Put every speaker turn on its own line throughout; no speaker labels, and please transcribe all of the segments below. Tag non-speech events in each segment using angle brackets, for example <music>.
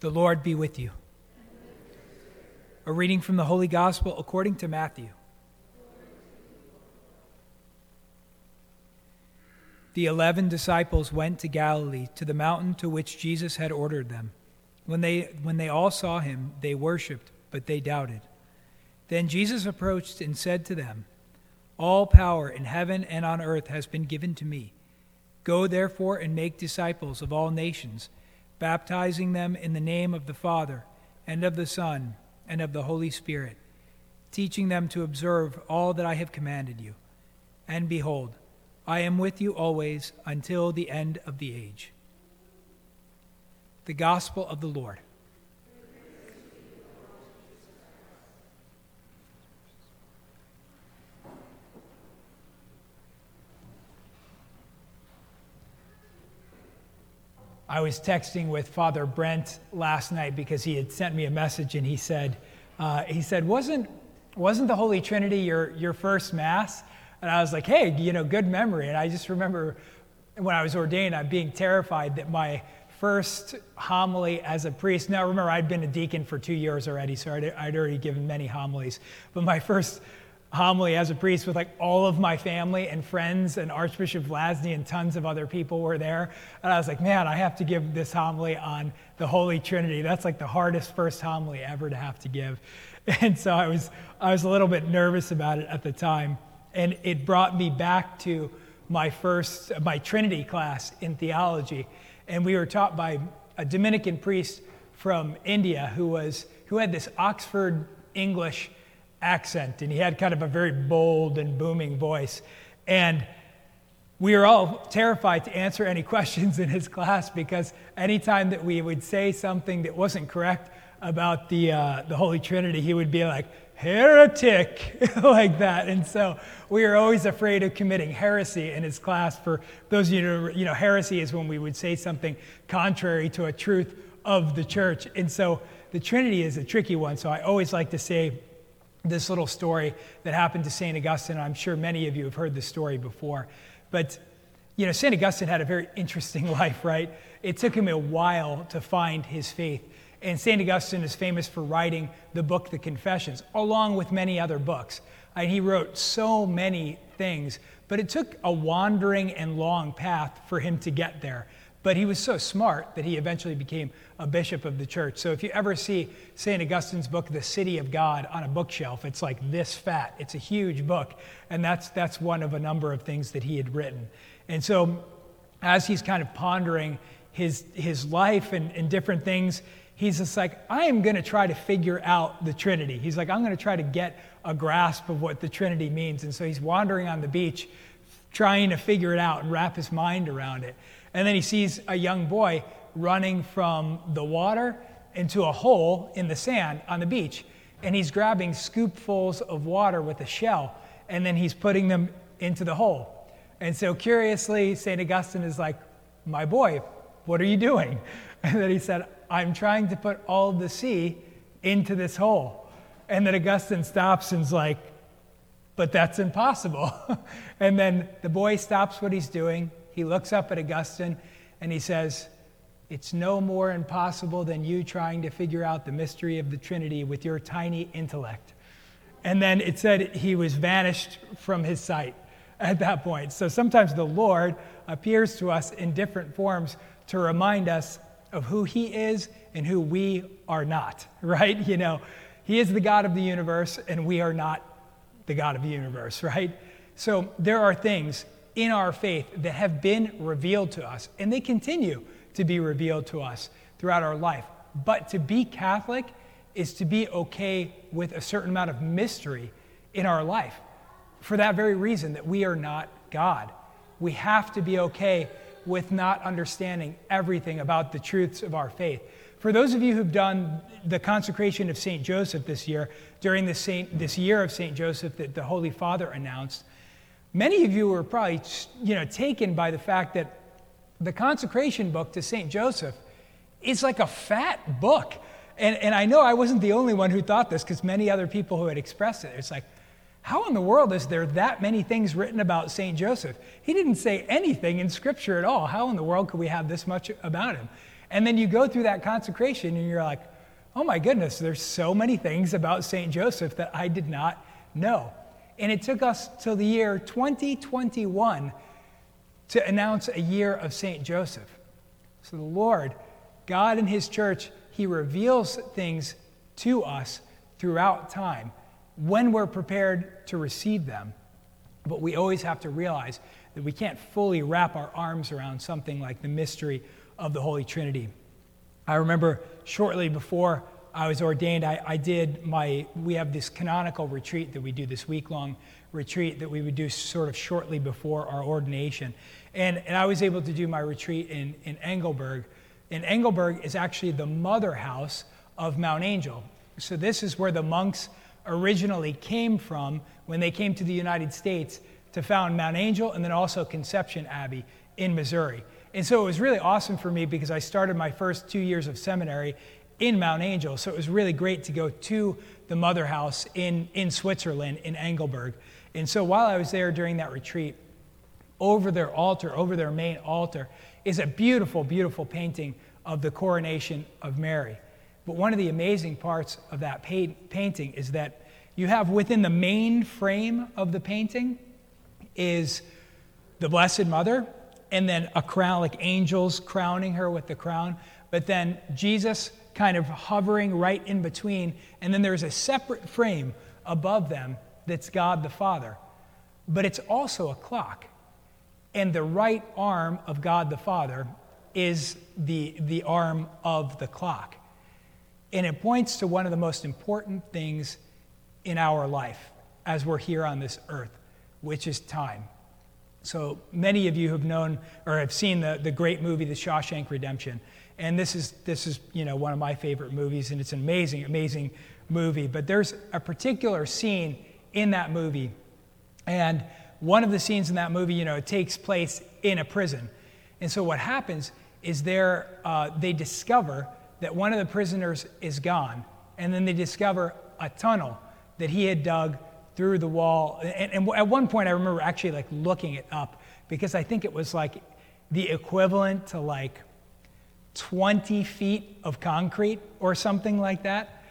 The Lord be with you. A reading from the Holy Gospel according to Matthew. The eleven disciples went to Galilee, to the mountain to which Jesus had ordered them. When they, when they all saw him, they worshipped, but they doubted. Then Jesus approached and said to them, All power in heaven and on earth has been given to me. Go therefore and make disciples of all nations baptizing them in the name of the Father, and of the Son, and of the Holy Spirit, teaching them to observe all that I have commanded you. And behold, I am with you always until the end of the age. The Gospel of the Lord. I was texting with Father Brent last night because he had sent me a message and he said, uh, he said, wasn't, wasn't the Holy Trinity your, your first Mass? And I was like, hey, you know, good memory. And I just remember when I was ordained, I'm being terrified that my first homily as a priest, now remember, I'd been a deacon for two years already, so I'd, I'd already given many homilies, but my first homily as a priest with like all of my family and friends and Archbishop Vlazny and tons of other people were there. And I was like, man, I have to give this homily on the Holy Trinity. That's like the hardest first homily ever to have to give. <laughs> And so I was, I was a little bit nervous about it at the time. And it brought me back to my first, my Trinity class in theology. And we were taught by a Dominican priest from India who was, who had this Oxford English accent, and he had kind of a very bold and booming voice. And we were all terrified to answer any <laughs> questions in his class because anytime that we would say something that wasn't correct about the, uh, the Holy Trinity, he would be like, heretic, <laughs> like that. And so we were always afraid of committing heresy in his class. For those of you who you know, heresy is when we would say something contrary to a truth of the church. And so the Trinity is a tricky one. So I always like to say, this little story that happened to St. Augustine. I'm sure many of you have heard this story before. But, you know, St. Augustine had a very interesting <laughs> life, right? It took him a while to find his faith. And St. Augustine is famous for writing the book, The Confessions, along with many other books. And he wrote so many things, but it took a wandering and long path for him to get there. But he was so smart that he eventually became a bishop of the church. So if you ever see St. Augustine's book, The City of God, on a bookshelf, it's like this fat. It's a huge book. And that's, that's one of a number of things that he had written. And so as he's kind of pondering his, his life and, and different things, he's just like, I am going to try to figure out the Trinity. He's like, I'm going to try to get a grasp of what the Trinity means. And so he's wandering on the beach, trying to figure it out and wrap his mind around it. And then he sees a young boy running from the water into a hole in the sand on the beach. And he's grabbing scoopfuls of water with a shell, and then he's putting them into the hole. And so, curiously, St. Augustine is like, My boy, what are you doing? <laughs> And then he said, I'm trying to put all the sea into this hole. And then Augustine stops and's like, But that's impossible. <laughs> and then the boy stops what he's doing he looks up at Augustine and he says, It's no more impossible than you trying to figure out the mystery of the Trinity with your tiny intellect. And then it said he was vanished from his sight at that point. So sometimes the Lord appears to us in different forms to remind us of who he is and who we are not, <laughs> right? You know, he is the God of the universe and we are not the God of the universe, right? So there are things in our faith that have been revealed to us, and they continue to be revealed to us throughout our life. But to be Catholic is to be okay with a certain amount of mystery in our life for that very reason that we are not God. We have to be okay with not understanding everything about the truths of our faith. For those of you who've done the consecration of St. Joseph this year, during this, Saint, this year of St. Joseph that the Holy Father announced, Many of you were probably you know, taken by the fact that the consecration book to St. Joseph is like a fat book. And, and I know I wasn't the only one who thought this because many other people who had expressed it. It's like, how in the world is there that many things written about St. Joseph? He didn't say anything in Scripture at all. How in the world could we have this much about him? And then you go through that consecration and you're like, oh my goodness, there's so many things about St. Joseph that I did not know. And it took us till the year 2021 to announce a year of St. Joseph. So the Lord, God and His church, He reveals things to us throughout time when we're prepared to receive them. But we always have to realize that we can't fully wrap our arms around something like the mystery of the Holy Trinity. I remember shortly before I was ordained, I, I did my, we have this canonical retreat that we do, this week long retreat that we would do sort of shortly before our ordination. And, and I was able to do my retreat in, in Engelberg. And Engelberg is actually the mother house of Mount Angel. So this is where the monks originally came from when they came to the United States to found Mount Angel and then also Conception Abbey in Missouri. And so it was really awesome for me because I started my first two years of seminary in Mount Angel. So it was really great to go to the mother house in, in Switzerland, in Engelberg. And so while I was there during that retreat, over their altar, over their main altar, is a beautiful, beautiful painting of the coronation of Mary. But one of the amazing parts of that painting is that you have within the main frame of the painting is the Blessed Mother and then a crown, like angels crowning her with the crown. But then Jesus kind of hovering right in between. And then there's a separate frame above them that's God the Father. But it's also a clock. And the right arm of God the Father is the, the arm of the clock. And it points to one of the most important things in our life as we're here on this earth, which is time. So many of you have known or have seen the, the great movie, The Shawshank Redemption. And this is, this is, you know, one of my favorite movies, and it's an amazing, amazing movie. But there's a particular scene in that movie. And one of the scenes in that movie, you know, takes place in a prison. And so what happens is there, uh, they discover that one of the prisoners is gone. And then they discover a tunnel that he had dug through the wall. And, and, at one point, I remember actually like looking it up because I think it was like the equivalent to like 20 feet of concrete or something like that.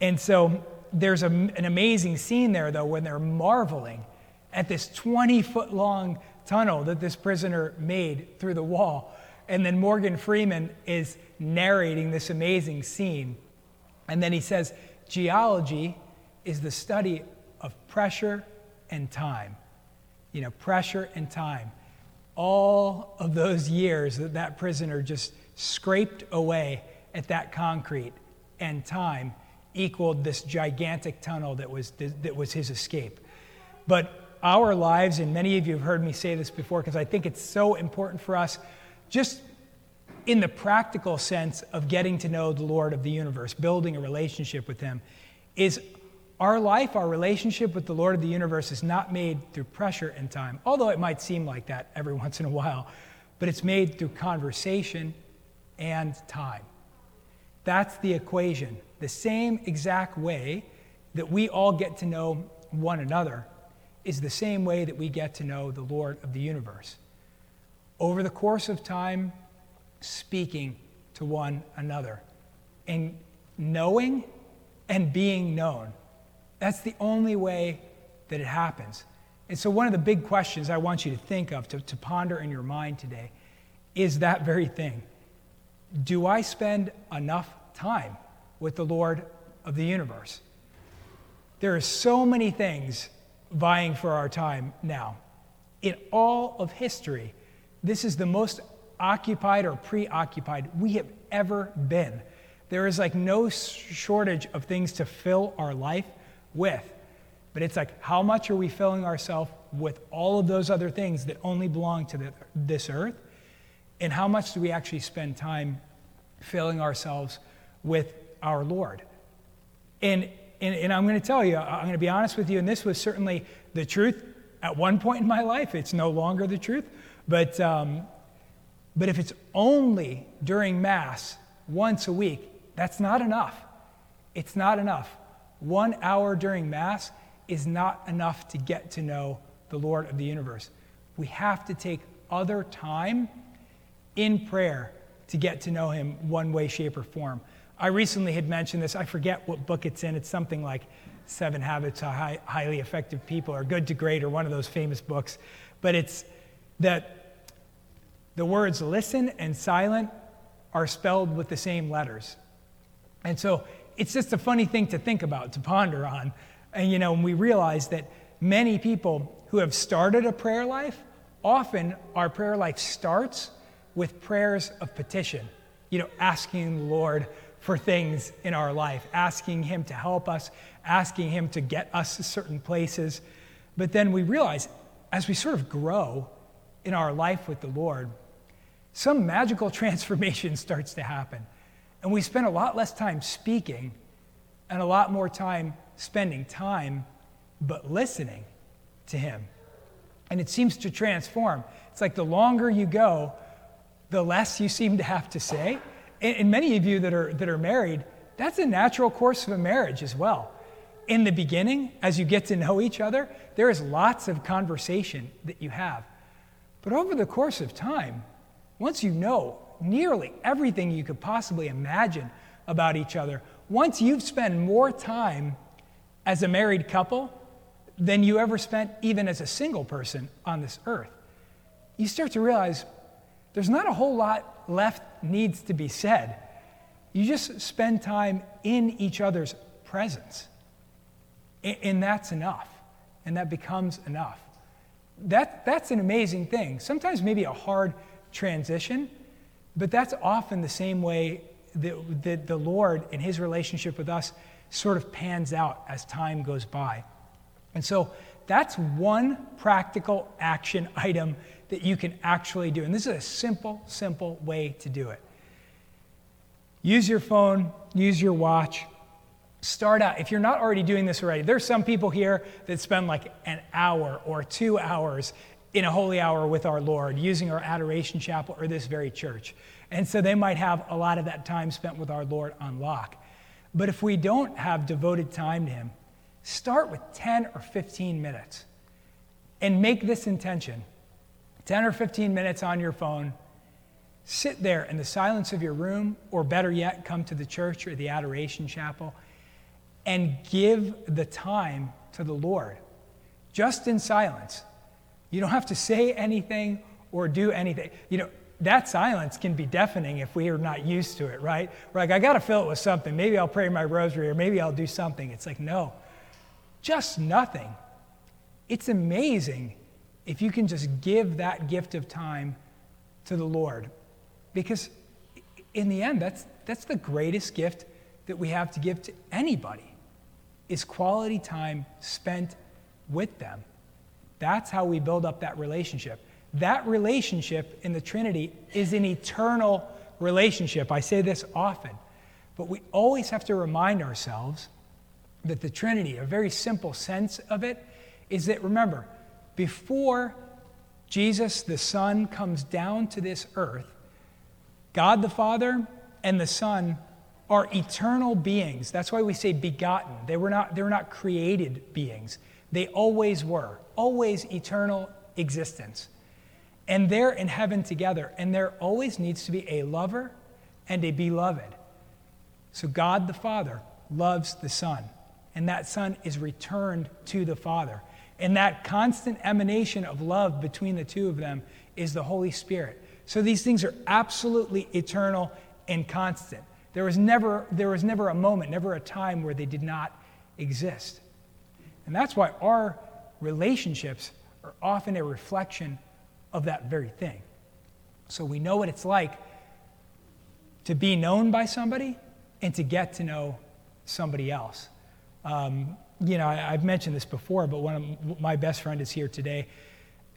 And so there's a, an amazing scene there, though, when they're marveling at this 20 foot long tunnel that this prisoner made through the wall. And then Morgan Freeman is narrating this amazing scene. And then he says, Geology is the study of pressure and time. You know, pressure and time. All of those years that that prisoner just scraped away at that concrete and time equaled this gigantic tunnel that was, that was his escape. But our lives, and many of you have heard me say this before because I think it's so important for us, just in the practical sense of getting to know the Lord of the universe, building a relationship with Him, is our life, our relationship with the Lord of the universe is not made through pressure and time, although it might seem like that every <laughs> once in a while, but it's made through conversation and time. That's the equation. The same exact way that we all get to know one another is the same way that we get to know the Lord of the universe. Over the course of time, speaking to one another and knowing and being known. That's the only way that it happens. And so, one of the big questions I want you to think of, to, to ponder in your mind today, is that very thing. Do I spend enough time with the Lord of the universe? There are so many things vying for our time now. In all of history, this is the most occupied or preoccupied we have ever been. There is like no shortage of things to fill our life with. But it's like, how much are we filling ourselves with all of those other things that only belong to the, this earth? And how much do we actually spend time filling ourselves with our Lord? And, and, and I'm going to tell you, I'm going to be honest with you, and this was certainly the truth at one point in my life. It's no longer the truth. But, um, but if it's only during Mass once a week, that's not enough. It's not enough one hour during Mass is not enough to get to know the Lord of the universe. We have to take other time in prayer to get to know him one way, shape, or form. I recently had mentioned this. I forget what book it's in. It's something like Seven Habits of High, Highly Effective People or Good to Great or one of those famous books. But it's that the words listen and silent are spelled with the same letters. And so it's just a funny thing to think about, to ponder on. And you know, when we realize that many people who have started a prayer life, often our prayer life starts with prayers of petition, you know, asking the Lord for things in our life, asking Him to help us, asking Him to get us to certain places. But then we realize as we sort of grow in our life with the Lord, some magical <laughs> transformation starts to happen. And we spend a lot less time speaking and a lot more time spending time but listening to Him. And it seems to transform. It's like the longer you go, the less you seem to have to say. And, many of you that are, that are married, that's a natural course of a marriage as well. In the beginning, as you get to know each other, there is lots of conversation that you have. But over the course of time, once you know nearly everything you could possibly imagine about each other, once you've spent more time as a married couple than you ever spent even as a single person on this earth, you start to realize there's not a whole lot left needs to be said. You just spend time in each other's presence. And that's enough. And that becomes enough. That, that's an amazing thing. Sometimes maybe a hard transition, but that's often the same way that, that the Lord in his relationship with us sort of pans out as time goes by. And so that's one practical action <laughs> item that you can actually do. And this is a simple, simple way to do it. Use your phone, use your watch. Start out. If you're not already doing this already, there's some people here that spend like an hour or two hours in a holy hour with our Lord using our adoration chapel or this very church. And so they might have a lot of that time spent with our Lord on lock. But if we don't have devoted time to Him, start with 10 or 15 minutes and make this intention 10 or 15 minutes on your phone. Sit there in the silence of your room, or better yet, come to the church or the adoration chapel and give the time to the Lord just in silence. You don't have to say anything or do anything. You know, that silence can be deafening if we are not used to it, right? We're like, I got to fill it with something. Maybe I'll pray my rosary or maybe I'll do something. It's like, no, just nothing. It's amazing if you can just give that gift of time to the Lord. Because in the end, that's, that's the greatest gift that we have to give to anybody is quality time spent with them. That's how we build up that relationship. That relationship in the Trinity is an eternal relationship. I say this often, but we always have to remind ourselves that the Trinity, a very simple sense of it, is that remember, before Jesus, the Son, comes down to this earth, God the Father and the Son are eternal beings. That's why we say begotten. They were not, they were not created beings. They always were, always eternal existence. And they're in heaven together, and there always needs to be a lover and a beloved. So God the Father loves the Son, and that Son is returned to the Father. And that constant emanation of love between the two of them is the Holy Spirit. So these things are absolutely eternal and constant. There was never, there was never a moment, never a time where they did not exist. And that's why our relationships are often a reflection of that very thing. So we know what it's like to be known by somebody and to get to know somebody else. Um, you know, I, have mentioned this before, but one of my best friend is here today.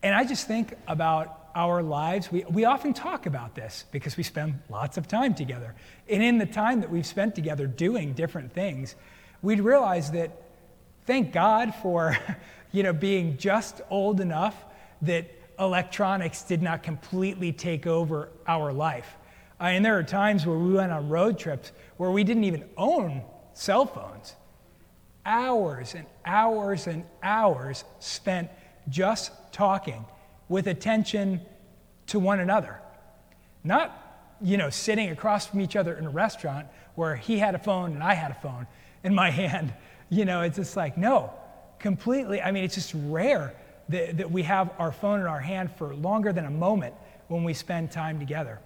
And I just think about our lives. We, we often talk about this because we spend lots of time together. And in the time that we've spent together doing different things, we'd realize that thank God for, <laughs> you know, being just old enough that electronics did not completely take over our life. Uh, and there are times where we went on road trips where we didn't even own cell phones hours and hours and hours spent just talking with attention to one another. Not you know, sitting across from each other in a restaurant where he had a phone and I had a phone in my <laughs> hand. You know, it's just like, no, completely. I mean, it's just rare that, that we have our phone in our hand for longer than a moment when we spend time together.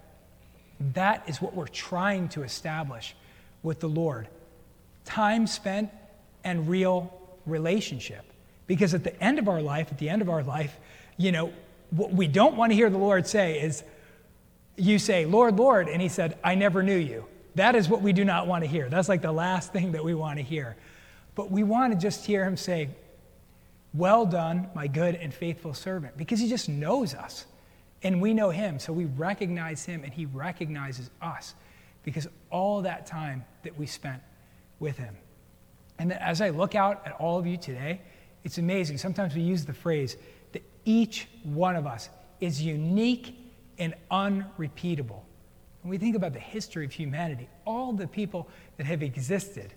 That is what we're trying to establish with the Lord time spent and real relationship. Because at the end of our life, at the end of our life, you know, what we don't want to hear the Lord say is, you say, Lord, Lord, and he said, I never knew you. That is what we do not want to hear. That's like the last thing that we want to hear. But we want to just hear him say, Well done, my good and faithful servant, because he just knows us. And we know him, so we recognize him and he recognizes us because all that time that we spent with him. And as I look out at all of you today, it's amazing. Sometimes we use the phrase that each one of us is unique and unrepeatable. When we think about the history of humanity, all the people that have existed,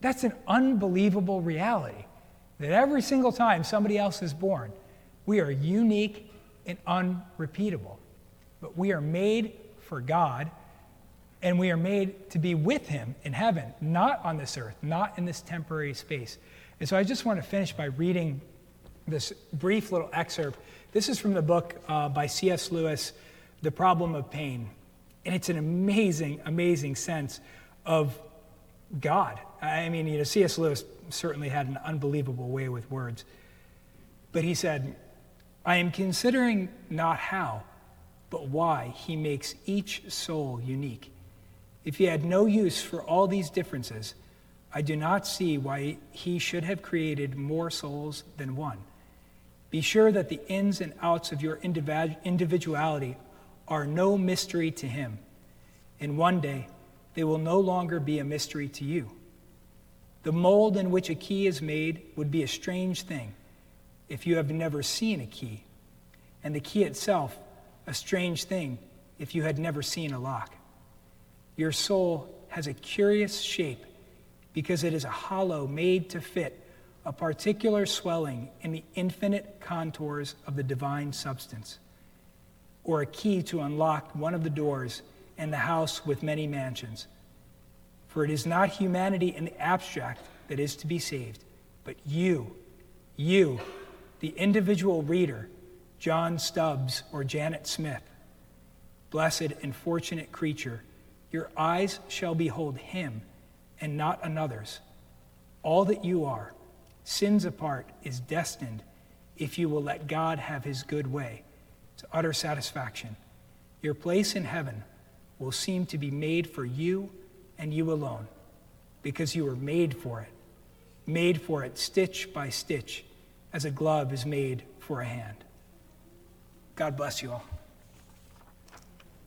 that's an unbelievable reality. That every single time somebody else is born, we are unique and unrepeatable. But we are made for God, and we are made to be with Him in heaven, not on this earth, not in this temporary space. And so I just want to finish by reading this brief little excerpt. This is from the book uh, by C.S. Lewis, The Problem of Pain. And it's an amazing, amazing sense of God. I mean, you know, C.S. Lewis certainly had an unbelievable way with words. But he said, I am considering not how, but why he makes each soul unique. If he had no use for all these differences, I do not see why he should have created more souls than one. Be sure that the ins and outs of your individuality are no mystery to him, and one day they will no longer be a mystery to you. The mold in which a key is made would be a strange thing if you have never seen a key, and the key itself a strange thing if you had never seen a lock. Your soul has a curious shape because it is a hollow made to fit a particular swelling in the infinite contours of the divine substance, or a key to unlock one of the doors in the house with many mansions. For it is not humanity in the abstract that is to be saved, but you, you, the individual reader, John Stubbs or Janet Smith. Blessed and fortunate creature, your eyes shall behold him and not another's. All that you are, sins apart, is destined, if you will let God have his good way, to utter satisfaction. Your place in heaven will seem to be made for you and you alone, because you were made for it, made for it stitch by stitch, as a glove is made for a hand. God bless you all.